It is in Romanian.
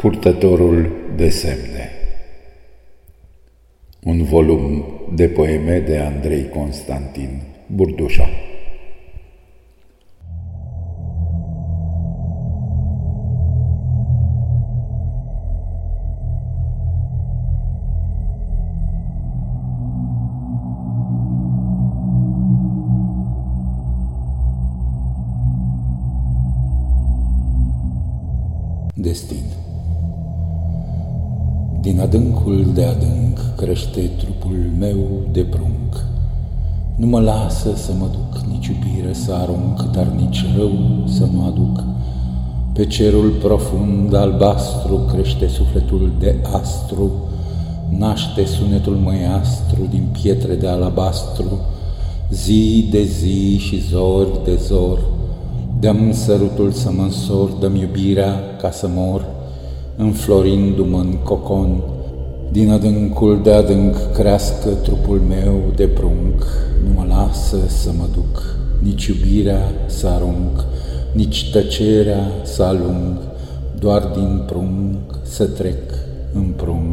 Purtătorul de semne. Un volum de poeme de Andrei Constantin Burdușa. Destin din adâncul de adânc crește trupul meu de prunc. Nu mă lasă să mă duc, nici iubire să arunc, dar nici rău să nu aduc. Pe cerul profund albastru crește sufletul de astru, naște sunetul măiastru din pietre de alabastru, zi de zi și zor de zor. Dăm sărutul să mă însor, dăm iubirea ca să mor, înflorindu-mă în cocon, din adâncul de adânc crească trupul meu de prunc, nu mă lasă să mă duc, nici iubirea să arunc, nici tăcerea să alung, doar din prunc să trec în prunc.